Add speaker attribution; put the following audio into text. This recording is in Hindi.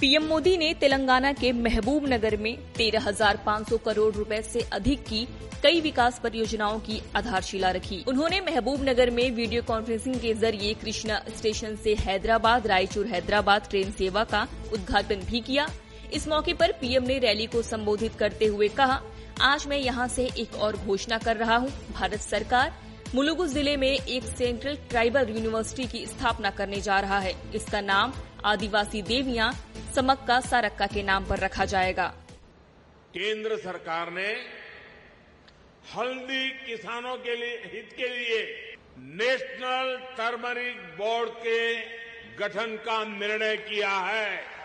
Speaker 1: पीएम मोदी ने तेलंगाना के महबूब नगर में 13,500 करोड़ रुपए से अधिक की कई विकास परियोजनाओं की आधारशिला रखी। उन्होंने महबूब नगर में वीडियो कॉन्फ्रेंसिंग के ज़रिए कृष्णा स्टेशन से हैदराबाद रायचूर हैदराबाद ट्रेन सेवा का उद्घाटन भी किया। इस मौके पर पीएम ने रैली को संबोधित करते हुए कहा आज मैं यहाँ से एक और घोषणा कर रहा हूँ। भारत सरकार मुलुगु ज़िले में एक सेंट्रल ट्राइबल यूनिवर्सिटी की स्थापना करने जा रहा है। इसका नाम आदिवासी देवियाँ समक्का सारक्का के नाम पर रखा जाएगा।
Speaker 2: केंद्र सरकार ने हल्दी किसानों के लिए, हित के लिए नेशनल टर्मरिक बोर्ड के गठन का निर्णय किया है।